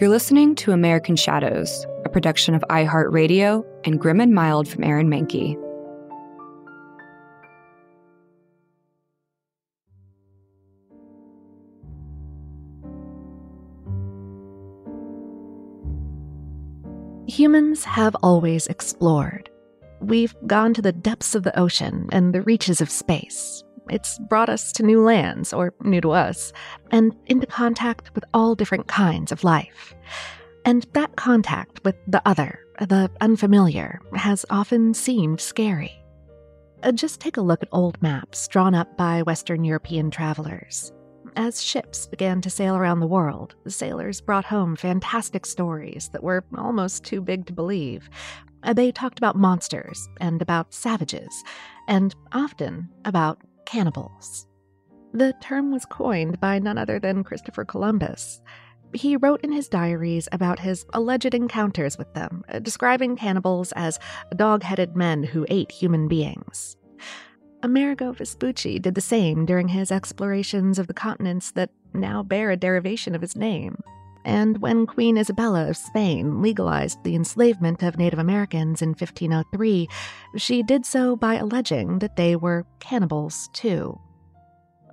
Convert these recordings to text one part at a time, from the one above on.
You're listening to American Shadows, a production of iHeartRadio and Grim and Mild from Aaron Mahnke. Humans have always explored. We've gone to the depths of the ocean and the reaches of space. It's brought us to new lands, or new to us, and into contact with all different kinds of life. And that contact with the other, the unfamiliar, has often seemed scary. Uh, Just take a look at old maps drawn up by Western European travelers. As ships began to sail around the world, sailors brought home fantastic stories that were almost too big to believe. Uh, They talked about monsters and about savages, and often about cannibals. The term was coined by none other than Christopher Columbus. He wrote in his diaries about his alleged encounters with them, uh, describing cannibals as dog headed men who ate human beings. Amerigo Vespucci did the same during his explorations of the continents that now bear a derivation of his name. And when Queen Isabella of Spain legalized the enslavement of Native Americans in 1503, she did so by alleging that they were cannibals too.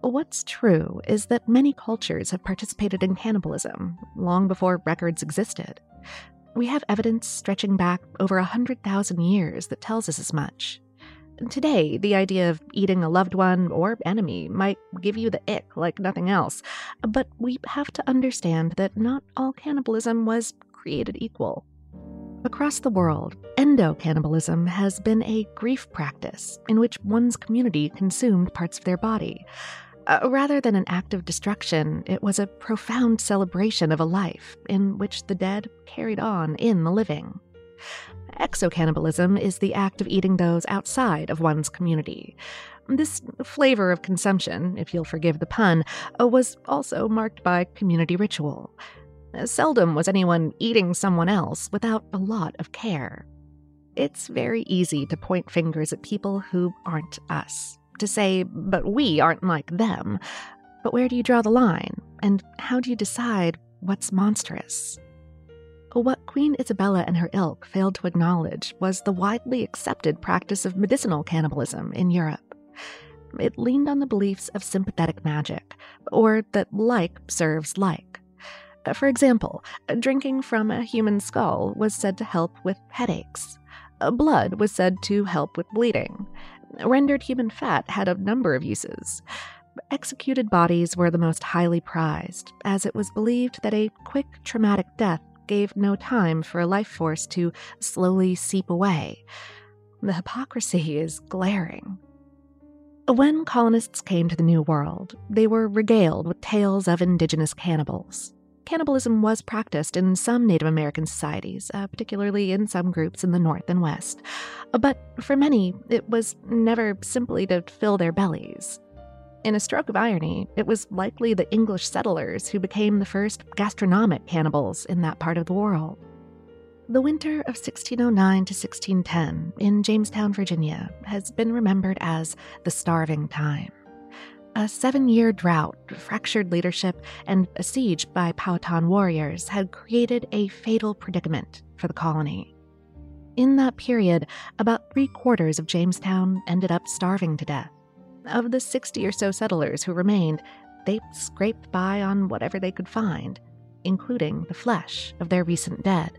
What's true is that many cultures have participated in cannibalism long before records existed. We have evidence stretching back over a 100,000 years that tells us as much. Today, the idea of eating a loved one or enemy might give you the ick like nothing else, but we have to understand that not all cannibalism was created equal. Across the world, endocannibalism has been a grief practice in which one's community consumed parts of their body. Uh, rather than an act of destruction, it was a profound celebration of a life in which the dead carried on in the living. Exocannibalism is the act of eating those outside of one's community. This flavor of consumption, if you'll forgive the pun, uh, was also marked by community ritual. Seldom was anyone eating someone else without a lot of care. It's very easy to point fingers at people who aren't us, to say, but we aren't like them. But where do you draw the line? And how do you decide what's monstrous? What Queen Isabella and her ilk failed to acknowledge was the widely accepted practice of medicinal cannibalism in Europe. It leaned on the beliefs of sympathetic magic, or that like serves like. For example, drinking from a human skull was said to help with headaches. Blood was said to help with bleeding. Rendered human fat had a number of uses. Executed bodies were the most highly prized, as it was believed that a quick, traumatic death gave no time for a life force to slowly seep away. The hypocrisy is glaring. When colonists came to the New World, they were regaled with tales of indigenous cannibals. Cannibalism was practiced in some Native American societies, uh, particularly in some groups in the North and West. But for many, it was never simply to fill their bellies. In a stroke of irony, it was likely the English settlers who became the first gastronomic cannibals in that part of the world. The winter of 1609 to 1610 in Jamestown, Virginia, has been remembered as the starving time. A seven year drought, fractured leadership, and a siege by Powhatan warriors had created a fatal predicament for the colony. In that period, about three quarters of Jamestown ended up starving to death. Of the 60 or so settlers who remained, they scraped by on whatever they could find, including the flesh of their recent dead.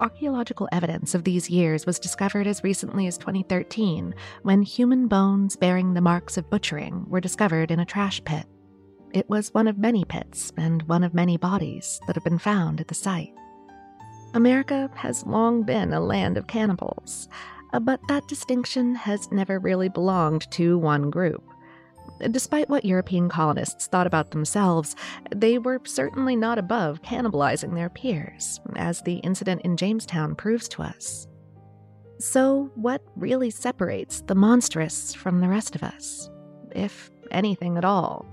Archaeological evidence of these years was discovered as recently as 2013 when human bones bearing the marks of butchering were discovered in a trash pit. It was one of many pits and one of many bodies that have been found at the site. America has long been a land of cannibals, Uh, but that distinction has never really belonged to one group. Despite what European colonists thought about themselves, they were certainly not above cannibalizing their peers, as the incident in Jamestown proves to us. So, what really separates the monstrous from the rest of us, if anything at all?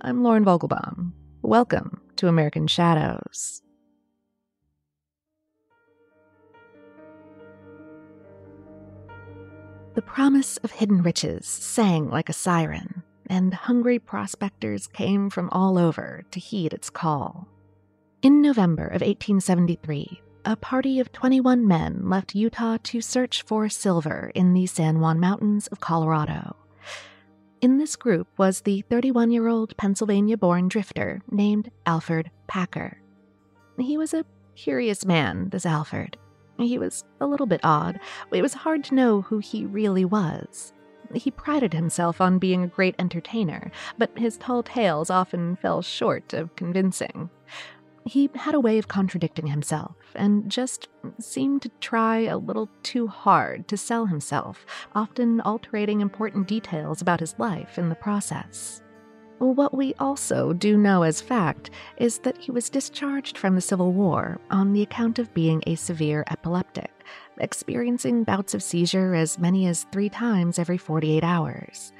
I'm Lauren Vogelbaum. Welcome to American Shadows. The promise of hidden riches sang like a siren, and hungry prospectors came from all over to heed its call. In November of 1873, a party of 21 men left Utah to search for silver in the San Juan Mountains of Colorado. In this group was the 31 year old Pennsylvania born drifter named Alferd Packer. He was a curious man, this Alferd. He was a little bit odd. It was hard to know who he really was. He prided himself on being a great entertainer, but his tall tales often fell short of convincing. He had a way of contradicting himself and just seemed to try a little too hard to sell himself, often altering important details about his life in the process. What we also do know as fact is that he was discharged from the Civil War on the account of being a severe epileptic, experiencing bouts of seizure as many as three times every 48 hours.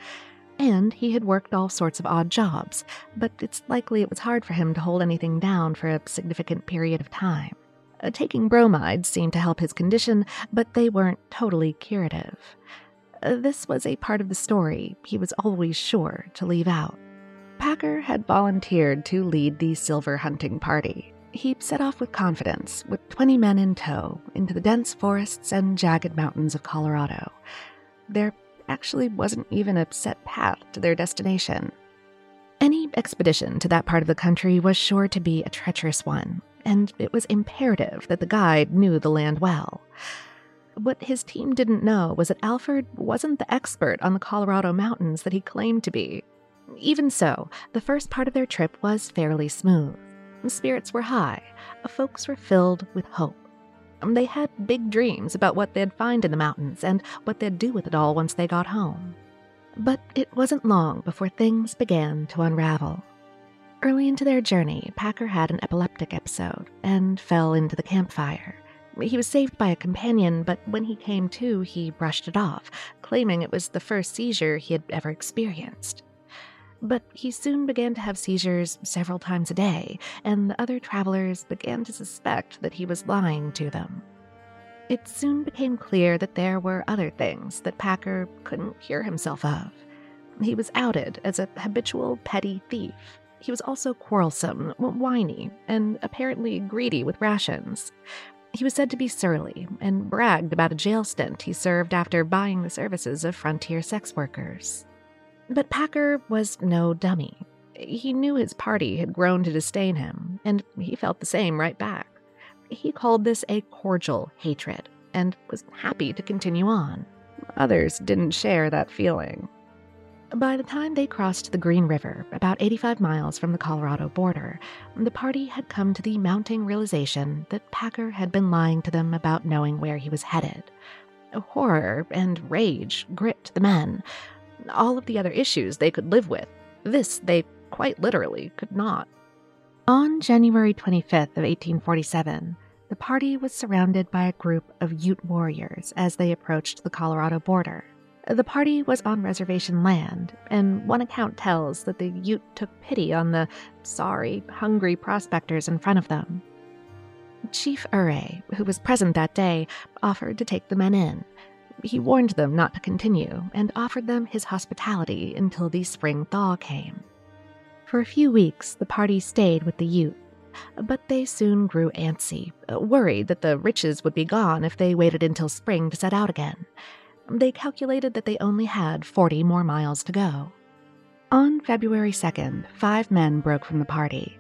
And he had worked all sorts of odd jobs, but it's likely it was hard for him to hold anything down for a significant period of time. Uh, taking bromides seemed to help his condition, but they weren't totally curative. Uh, this was a part of the story he was always sure to leave out. Packer had volunteered to lead the silver hunting party. He set off with confidence, with 20 men in tow, into the dense forests and jagged mountains of Colorado. There actually wasn't even a set path to their destination. Any expedition to that part of the country was sure to be a treacherous one, and it was imperative that the guide knew the land well. What his team didn't know was that Alferd wasn't the expert on the Colorado mountains that he claimed to be, even so, the first part of their trip was fairly smooth. Spirits were high, folks were filled with hope. They had big dreams about what they'd find in the mountains and what they'd do with it all once they got home. But it wasn't long before things began to unravel. Early into their journey, Packer had an epileptic episode and fell into the campfire. He was saved by a companion, but when he came to, he brushed it off, claiming it was the first seizure he had ever experienced. But he soon began to have seizures several times a day, and the other travelers began to suspect that he was lying to them. It soon became clear that there were other things that Packer couldn't cure himself of. He was outed as a habitual petty thief. He was also quarrelsome, whiny, and apparently greedy with rations. He was said to be surly and bragged about a jail stint he served after buying the services of frontier sex workers. But Packer was no dummy. He knew his party had grown to disdain him, and he felt the same right back. He called this a cordial hatred and was happy to continue on. Others didn't share that feeling. By the time they crossed the Green River, about 85 miles from the Colorado border, the party had come to the mounting realization that Packer had been lying to them about knowing where he was headed. Horror and rage gripped the men, all of the other issues they could live with. This they quite literally could not. On January 25th of 1847, the party was surrounded by a group of Ute warriors as they approached the Colorado border. The party was on reservation land, and one account tells that the Ute took pity on the sorry, hungry prospectors in front of them. Chief Ouray, who was present that day, offered to take the men in. He warned them not to continue and offered them his hospitality until the spring thaw came. For a few weeks, the party stayed with the Ute, but they soon grew antsy, worried that the riches would be gone if they waited until spring to set out again. They calculated that they only had 40 more miles to go. On February 2nd, five men broke from the party.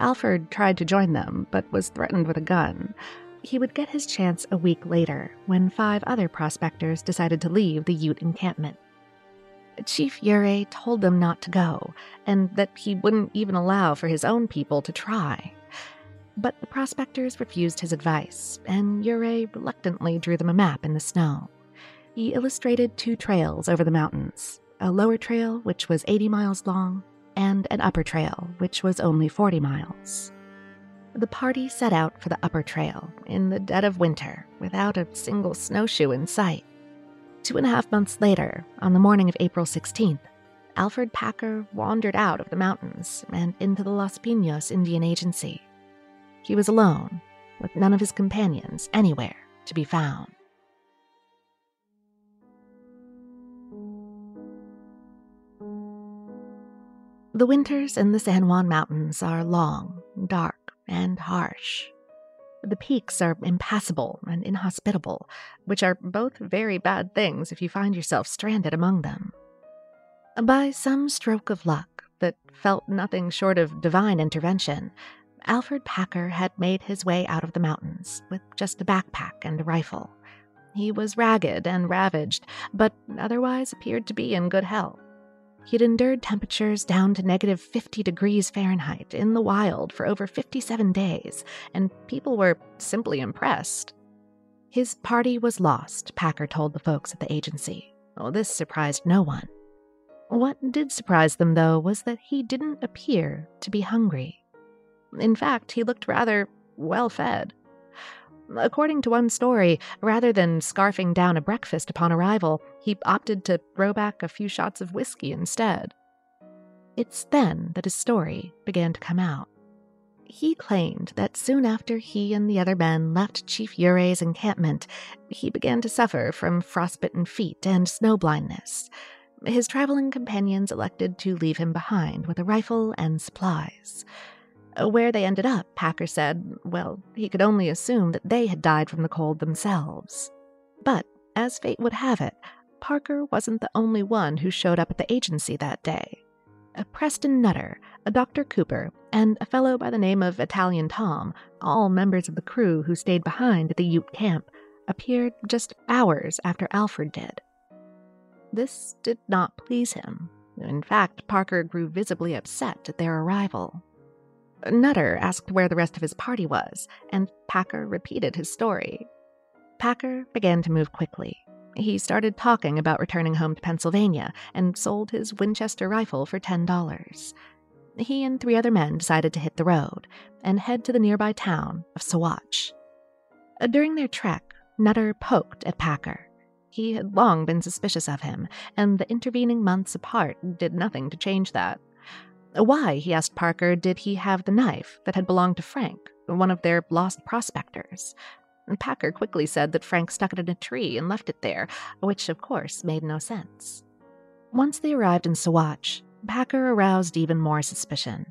Alferd tried to join them, but was threatened with a gun. He would get his chance a week later when five other prospectors decided to leave the Ute encampment. Chief Ouray told them not to go, and that he wouldn't even allow for his own people to try. But the prospectors refused his advice, and Ouray reluctantly drew them a map in the snow. He illustrated two trails over the mountains a lower trail, which was 80 miles long, and an upper trail, which was only 40 miles. The party set out for the upper trail in the dead of winter without a single snowshoe in sight. Two and a half months later, on the morning of April 16th, Alferd Packer wandered out of the mountains and into the Los Pinos Indian Agency. He was alone, with none of his companions anywhere to be found. The winters in the San Juan Mountains are long, dark, and harsh. The peaks are impassable and inhospitable, which are both very bad things if you find yourself stranded among them. By some stroke of luck that felt nothing short of divine intervention, Alferd Packer had made his way out of the mountains with just a backpack and a rifle. He was ragged and ravaged, but otherwise appeared to be in good health. He had endured temperatures down to negative 50 degrees Fahrenheit in the wild for over 57 days, and people were simply impressed. His party was lost, Packer told the folks at the agency. Oh, this surprised no one. What did surprise them, though, was that he didn't appear to be hungry. In fact, he looked rather well fed. According to one story, rather than scarfing down a breakfast upon arrival, he opted to throw back a few shots of whiskey instead. It's then that his story began to come out. He claimed that soon after he and the other men left Chief Ouray's encampment, he began to suffer from frostbitten feet and snow blindness. His traveling companions elected to leave him behind with a rifle and supplies. Uh, where they ended up, Packer said, well, he could only assume that they had died from the cold themselves. But, as fate would have it, Packer wasn't the only one who showed up at the agency that day. A Preston Nutter, a Dr. Cooper, and a fellow by the name of Italian Tom, all members of the crew who stayed behind at the Ute camp, appeared just hours after Alferd did. This did not please him. In fact, Packer grew visibly upset at their arrival. Nutter asked where the rest of his party was, and Packer repeated his story. Packer began to move quickly. He started talking about returning home to Pennsylvania and sold his Winchester rifle for $10. He and three other men decided to hit the road and head to the nearby town of Saguache. During their trek, Nutter poked at Packer. He had long been suspicious of him, and the intervening months apart did nothing to change that. Why, he asked Packer, did he have the knife that had belonged to Frank, one of their lost prospectors? Packer quickly said that Frank stuck it in a tree and left it there, which of course made no sense. Once they arrived in Saguache, Packer aroused even more suspicion.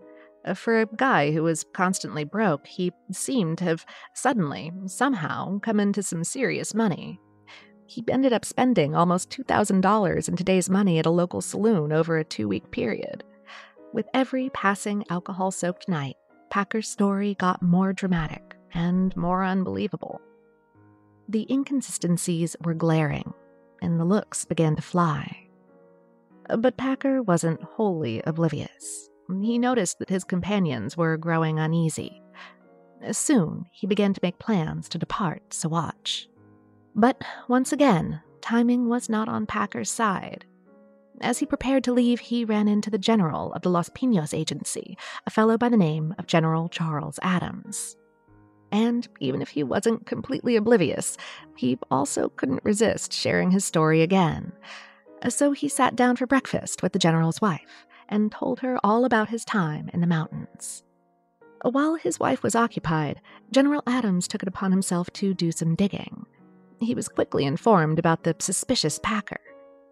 Uh, for a guy who was constantly broke, he seemed to have suddenly, somehow, come into some serious money. He ended up spending almost $2,000 in today's money at a local saloon over a two week period. With every passing alcohol soaked night, Packer's story got more dramatic and more unbelievable. The inconsistencies were glaring, and the looks began to fly. But Packer wasn't wholly oblivious. He noticed that his companions were growing uneasy. Soon, he began to make plans to depart Saguache. But once again, timing was not on Packer's side. As he prepared to leave, he ran into the general of the Los Pinos agency, a fellow by the name of General Charles Adams. And even if he wasn't completely oblivious, he also couldn't resist sharing his story again. So he sat down for breakfast with the general's wife and told her all about his time in the mountains. While his wife was occupied, General Adams took it upon himself to do some digging. He was quickly informed about the suspicious Packer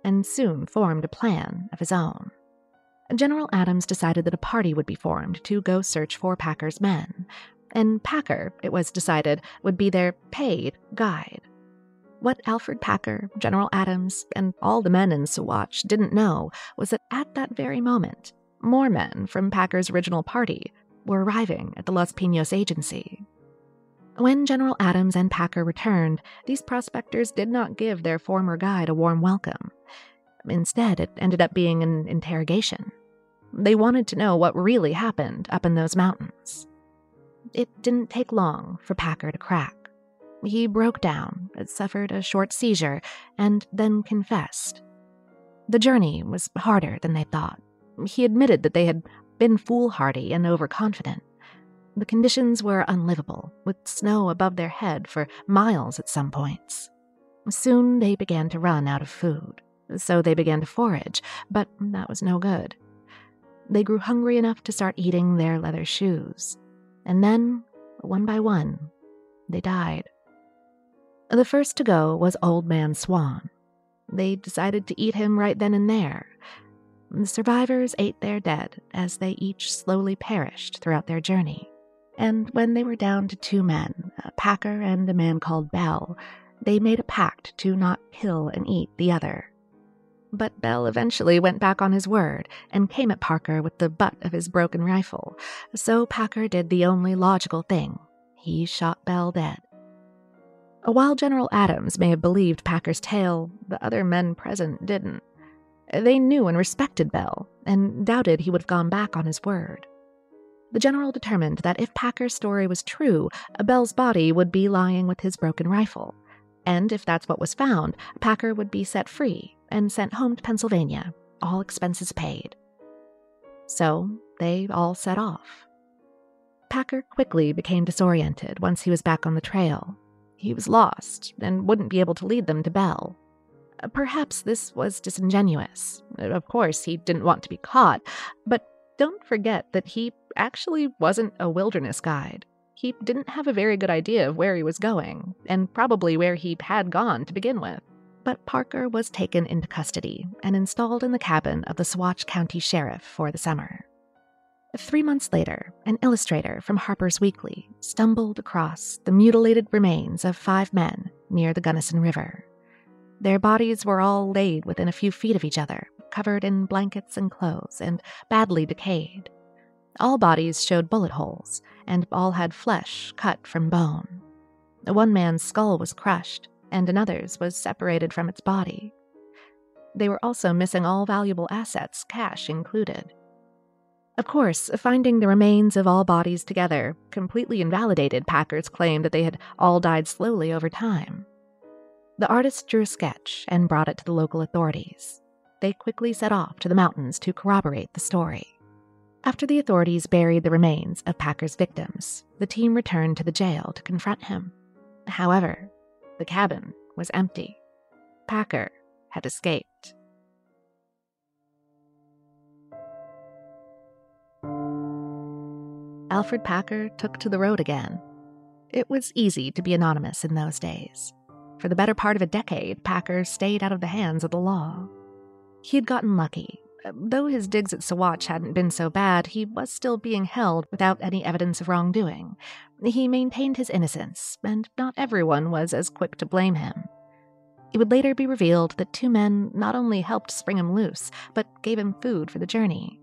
and soon formed a plan of his own. General Adams decided that a party would be formed to go search for Packer's men, and Packer, it was decided, would be their paid guide. What Alferd Packer, General Adams, and all the men in Saguache didn't know was that at that very moment, more men from Packer's original party were arriving at the Los Pinos agency. When General Adams and Packer returned, these prospectors did not give their former guide a warm welcome. Instead, it ended up being an interrogation. They wanted to know what really happened up in those mountains. It didn't take long for Packer to crack. He broke down, suffered a short seizure, and then confessed. The journey was harder than they thought. He admitted that they had been foolhardy and overconfident. The conditions were unlivable, with snow above their head for miles at some points. Soon they began to run out of food, so they began to forage, but that was no good. They grew hungry enough to start eating their leather shoes. And then, one by one, they died. The first to go was Old Man Swan. They decided to eat him right then and there. The survivors ate their dead as they each slowly perished throughout their journey. And when they were down to two men, a packer and a man called Bell, they made a pact to not kill and eat the other. But Bell eventually went back on his word and came at Packer with the butt of his broken rifle, so Packer did the only logical thing he shot Bell dead. While General Adams may have believed Packer's tale, the other men present didn't. They knew and respected Bell, and doubted he would have gone back on his word. The general determined that if Packer's story was true, Bell's body would be lying with his broken rifle, and if that's what was found, Packer would be set free and sent home to Pennsylvania, all expenses paid. So they all set off. Packer quickly became disoriented once he was back on the trail he was lost and wouldn't be able to lead them to Bell. Perhaps this was disingenuous. Of course, he didn't want to be caught, but don't forget that he actually wasn't a wilderness guide. He didn't have a very good idea of where he was going, and probably where he had gone to begin with. But Packer was taken into custody and installed in the cabin of the Saguache County Sheriff for the summer. Three months later, an illustrator from Harper's Weekly stumbled across the mutilated remains of five men near the Gunnison River. Their bodies were all laid within a few feet of each other, covered in blankets and clothes, and badly decayed. All bodies showed bullet holes, and all had flesh cut from bone. One man's skull was crushed, and another's was separated from its body. They were also missing all valuable assets, cash included. Of course, finding the remains of all bodies together completely invalidated Packer's claim that they had all died slowly over time. The artist drew a sketch and brought it to the local authorities. They quickly set off to the mountains to corroborate the story. After the authorities buried the remains of Packer's victims, the team returned to the jail to confront him. However, the cabin was empty. Packer had escaped. Alferd Packer took to the road again. It was easy to be anonymous in those days. For the better part of a decade, Packer stayed out of the hands of the law. He had gotten lucky. Though his digs at Saguache hadn't been so bad, he was still being held without any evidence of wrongdoing. He maintained his innocence, and not everyone was as quick to blame him. It would later be revealed that two men not only helped spring him loose, but gave him food for the journey.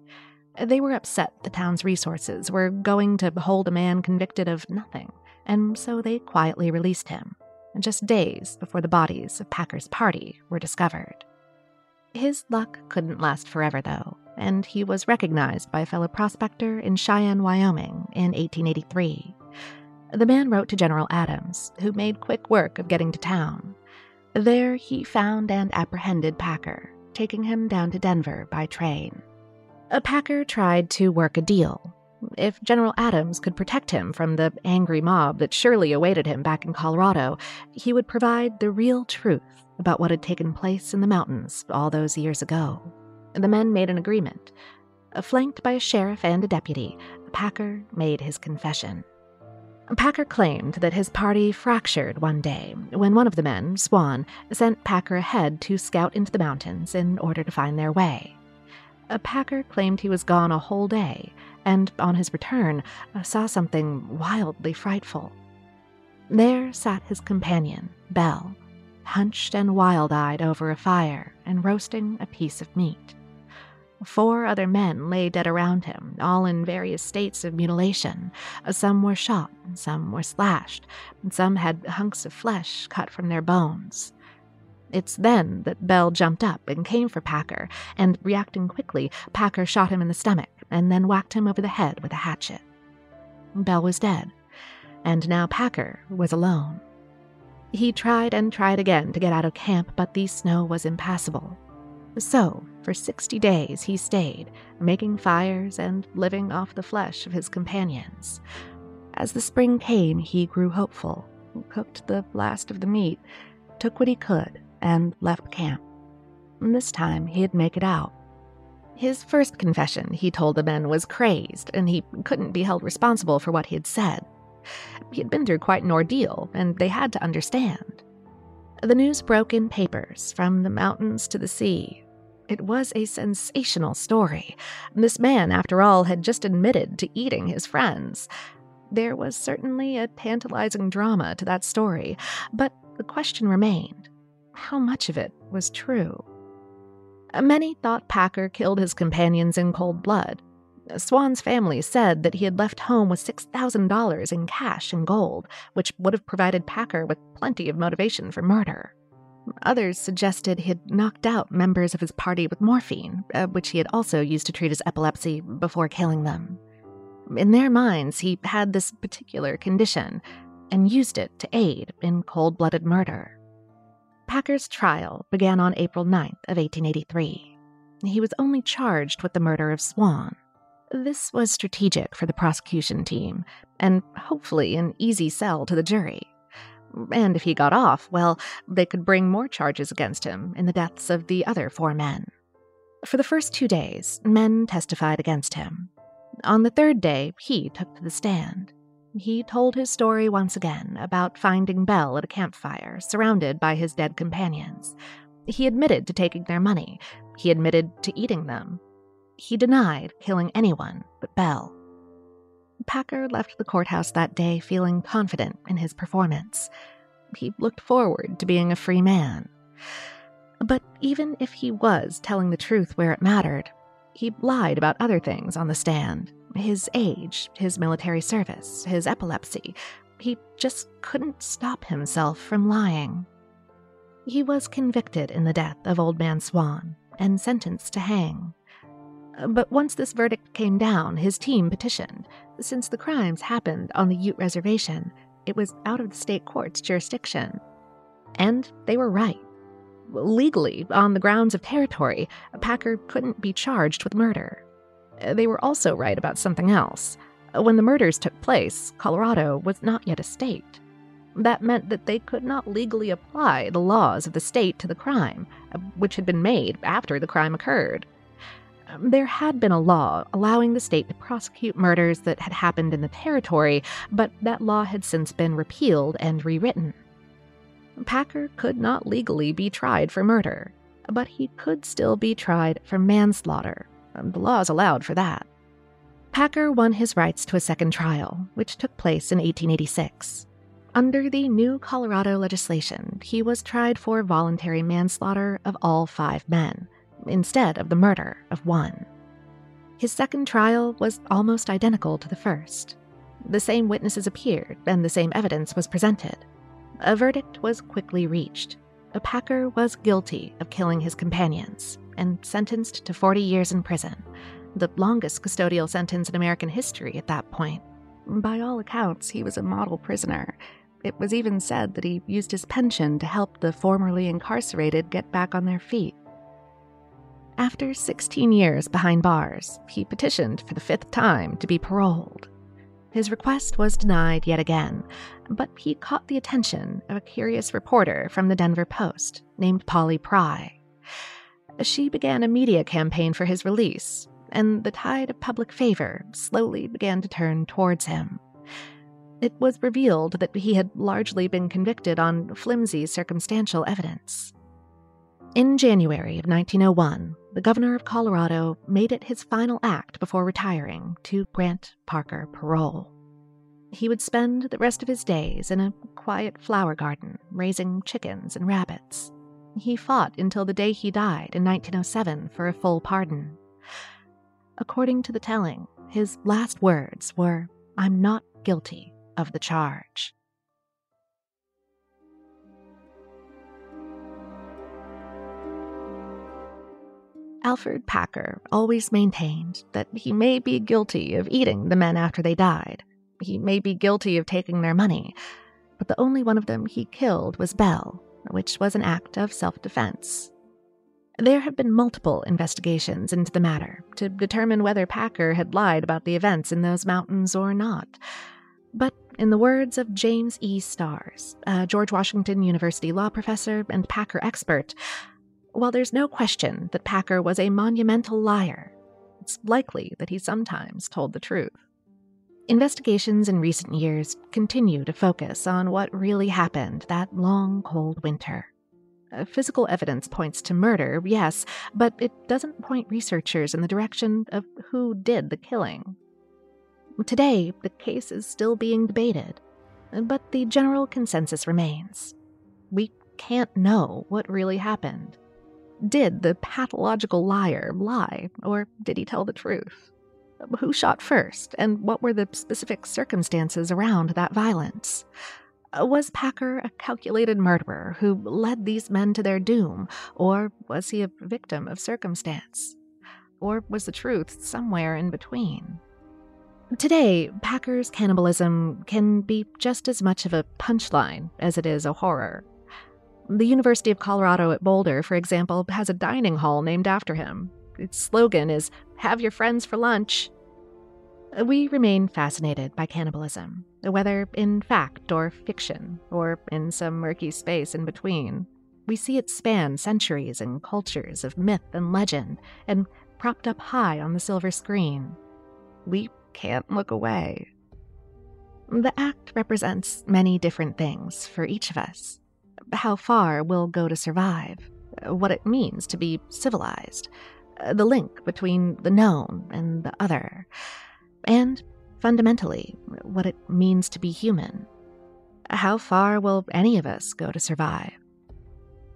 They were upset the town's resources were going to hold a man convicted of nothing, and so they quietly released him, just days before the bodies of Packer's party were discovered. His luck couldn't last forever, though, and he was recognized by a fellow prospector in Cheyenne, Wyoming in 1883. The man wrote to General Adams, who made quick work of getting to town. There, he found and apprehended Packer, taking him down to Denver by train. Packer tried to work a deal. If General Adams could protect him from the angry mob that surely awaited him back in Colorado, he would provide the real truth about what had taken place in the mountains all those years ago. The men made an agreement. Flanked by a sheriff and a deputy, Packer made his confession. Packer claimed that his party fractured one day when one of the men, Swan, sent Packer ahead to scout into the mountains in order to find their way. Packer claimed he was gone a whole day and, on his return, uh, saw something wildly frightful. There sat his companion, Bell, hunched and wild eyed over a fire and roasting a piece of meat. Four other men lay dead around him, all in various states of mutilation. Uh, some were shot, some were slashed, and some had hunks of flesh cut from their bones. It's then that Bell jumped up and came for Packer, and reacting quickly, Packer shot him in the stomach and then whacked him over the head with a hatchet. Bell was dead, and now Packer was alone. He tried and tried again to get out of camp, but the snow was impassable. So, for 60 days he stayed, making fires and living off the flesh of his companions. As the spring came, he grew hopeful, cooked the last of the meat, took what he could, and left camp. This time he'd make it out. His first confession, he told the men, was crazed, and he couldn't be held responsible for what he had said. He had been through quite an ordeal, and they had to understand. The news broke in papers, from the mountains to the sea, it was a sensational story. This man, after all, had just admitted to eating his friends. There was certainly a tantalizing drama to that story, but the question remained how much of it was true? Many thought Packer killed his companions in cold blood. Swan's family said that he had left home with $6,000 in cash and gold, which would have provided Packer with plenty of motivation for murder. Others suggested he had knocked out members of his party with morphine, uh, which he had also used to treat his epilepsy before killing them. In their minds, he had this particular condition and used it to aid in cold blooded murder. Packer's trial began on April 9th of 1883. He was only charged with the murder of Swan. This was strategic for the prosecution team, and hopefully an easy sell to the jury. And if he got off, well, they could bring more charges against him in the deaths of the other four men. For the first two days, men testified against him. On the third day, he took to the stand. He told his story once again about finding Bell at a campfire, surrounded by his dead companions. He admitted to taking their money. He admitted to eating them. He denied killing anyone but Bell. Packer left the courthouse that day feeling confident in his performance. He looked forward to being a free man. But even if he was telling the truth where it mattered, he lied about other things on the stand his age, his military service, his epilepsy. He just couldn't stop himself from lying. He was convicted in the death of Old Man Swan and sentenced to hang. Uh, but once this verdict came down, his team petitioned. Since the crimes happened on the Ute Reservation, it was out of the state court's jurisdiction. And they were right. Legally, on the grounds of territory, Packer couldn't be charged with murder. Uh, they were also right about something else. Uh, when the murders took place, Colorado was not yet a state. That meant that they could not legally apply the laws of the state to the crime, uh, which had been made after the crime occurred. Um, there had been a law allowing the state to prosecute murders that had happened in the territory, but that law had since been repealed and rewritten. Packer could not legally be tried for murder, but he could still be tried for manslaughter. Um, the laws allowed for that. Packer won his rights to a second trial, which took place in 1886. Under the new Colorado legislation, he was tried for voluntary manslaughter of all five men instead of the murder of one. His second trial was almost identical to the first. The same witnesses appeared, and the same evidence was presented. A verdict was quickly reached. Packer was guilty of killing his companions and sentenced to 40 years in prison, the longest custodial sentence in American history at that point. By all accounts, he was a model prisoner. It was even said that he used his pension to help the formerly incarcerated get back on their feet. After 16 years behind bars, he petitioned for the fifth time to be paroled. His request was denied yet again, but he caught the attention of a curious reporter from the Denver Post named Polly Pry. She began a media campaign for his release, and the tide of public favor slowly began to turn towards him. It was revealed that he had largely been convicted on flimsy circumstantial evidence. In January of 1901, the governor of Colorado made it his final act before retiring to grant Packer parole. He would spend the rest of his days in a quiet flower garden raising chickens and rabbits. He fought until the day he died in 1907 for a full pardon. According to the telling, his last words were, I'm not guilty of the charge. Alferd Packer always maintained that he may be guilty of eating the men after they died. He may be guilty of taking their money, but the only one of them he killed was Bell, which was an act of self defense. There have been multiple investigations into the matter to determine whether Packer had lied about the events in those mountains or not. But in the words of James E. Starrs, a George Washington University law professor and Packer expert, while there's no question that Packer was a monumental liar, it's likely that he sometimes told the truth. Investigations in recent years continue to focus on what really happened that long, cold winter. Uh, physical evidence points to murder, yes, but it doesn't point researchers in the direction of who did the killing. Today, the case is still being debated, but the general consensus remains. We can't know what really happened. Did the pathological liar lie, or did he tell the truth? Who shot first, and what were the specific circumstances around that violence? Uh, was Packer a calculated murderer who led these men to their doom, or was he a victim of circumstance? Or was the truth somewhere in between? Today, Packer's cannibalism can be just as much of a punchline as it is a horror. The University of Colorado at Boulder, for example, has a dining hall named after him. Its slogan is Have your friends for lunch. Uh, we remain fascinated by cannibalism, whether in fact or fiction, or in some murky space in between. We see it span centuries and cultures of myth and legend, and propped up high on the silver screen. We can't look away. The act represents many different things for each of us how far we'll go to survive, what it means to be civilized, Uh, the link between the known and the other, and fundamentally, what it means to be human. How far will any of us go to survive?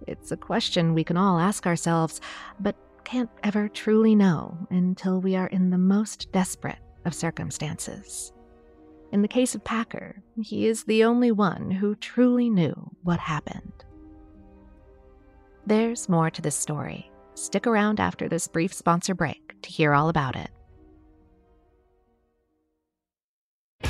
It's a question we can all ask ourselves, but can't ever truly know until we are in the most desperate of circumstances. In the case of Packer, he is the only one who truly knew what happened. There's more to this story. Stick around after this brief sponsor break to hear all about it.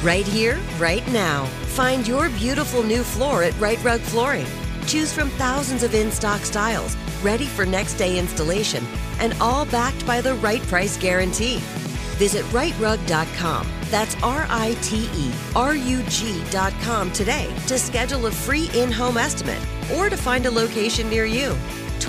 Right here, right now. Find your beautiful new floor at Right Rug Flooring. Choose from thousands of in stock styles, ready for next day installation, and all backed by the right price guarantee. Visit rightrug.com. That's R I T E R U G.com today to schedule a free in home estimate or to find a location near you.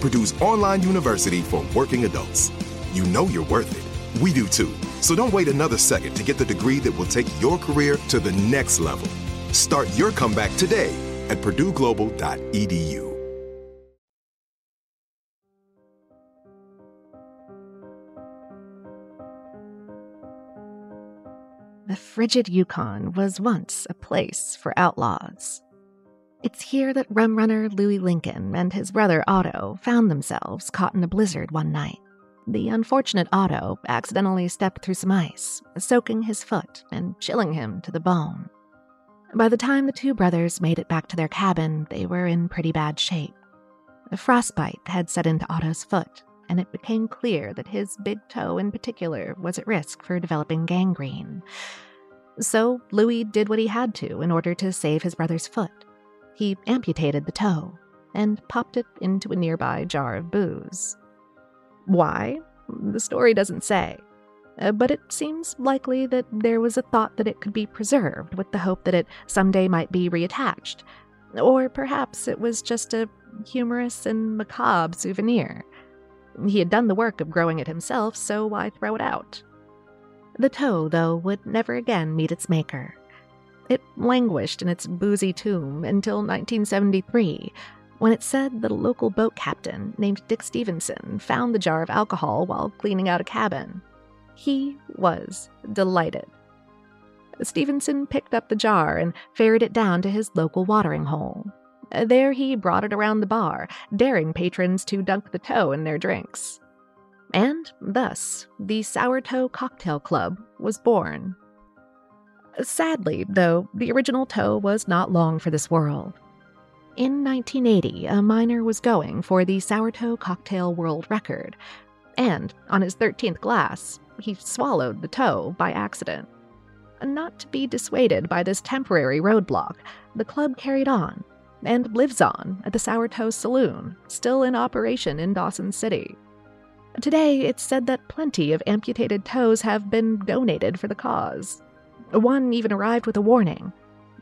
Purdue's online university for working adults. You know you're worth it. We do too. So don't wait another second to get the degree that will take your career to the next level. Start your comeback today at purdueglobal.edu. The frigid Yukon was once a place for outlaws. It's here that rum runner Louis Lincoln and his brother Otto found themselves caught in a blizzard one night. The unfortunate Otto accidentally stepped through some ice, soaking his foot and chilling him to the bone. By the time the two brothers made it back to their cabin, they were in pretty bad shape. A frostbite had set into Otto's foot, and it became clear that his big toe in particular was at risk for developing gangrene. So Louis did what he had to in order to save his brother's foot. He amputated the toe and popped it into a nearby jar of booze. Why? The story doesn't say. Uh, but it seems likely that there was a thought that it could be preserved with the hope that it someday might be reattached. Or perhaps it was just a humorous and macabre souvenir. He had done the work of growing it himself, so why throw it out? The toe, though, would never again meet its maker. It languished in its boozy tomb until 1973, when it said that a local boat captain named Dick Stevenson found the jar of alcohol while cleaning out a cabin. He was delighted. Stevenson picked up the jar and ferried it down to his local watering hole. There he brought it around the bar, daring patrons to dunk the toe in their drinks. And thus, the Sour Toe Cocktail Club was born. Sadly, though, the original toe was not long for this world. In 1980, a miner was going for the Sour Toe Cocktail World Record, and on his 13th glass, he swallowed the toe by accident. Not to be dissuaded by this temporary roadblock, the club carried on and lives on at the Sour Toe Saloon, still in operation in Dawson City. Today, it's said that plenty of amputated toes have been donated for the cause. One even arrived with a warning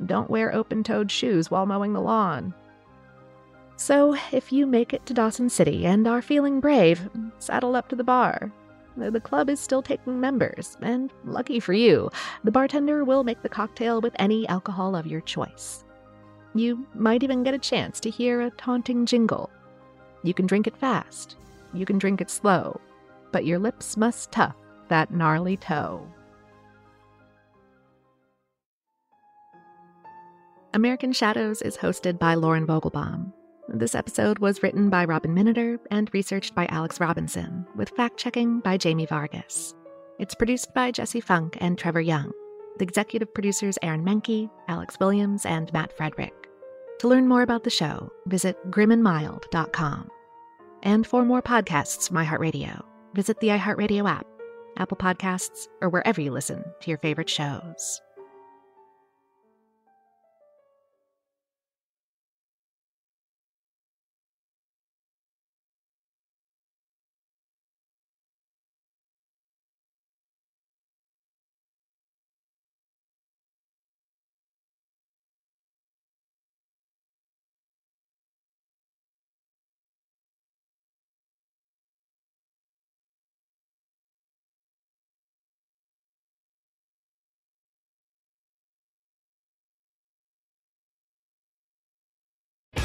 don't wear open toed shoes while mowing the lawn. So, if you make it to Dawson City and are feeling brave, saddle up to the bar. The club is still taking members, and lucky for you, the bartender will make the cocktail with any alcohol of your choice. You might even get a chance to hear a taunting jingle. You can drink it fast, you can drink it slow, but your lips must tough that gnarly toe. American Shadows is hosted by Lauren Vogelbaum. This episode was written by Robin Miniter and researched by Alex Robinson, with fact checking by Jamie Vargas. It's produced by Jesse Funk and Trevor Young. The executive producers Aaron Menke, Alex Williams, and Matt Frederick. To learn more about the show, visit grimandmild.com. And for more podcasts from iHeartRadio, visit the iHeartRadio app, Apple Podcasts, or wherever you listen to your favorite shows.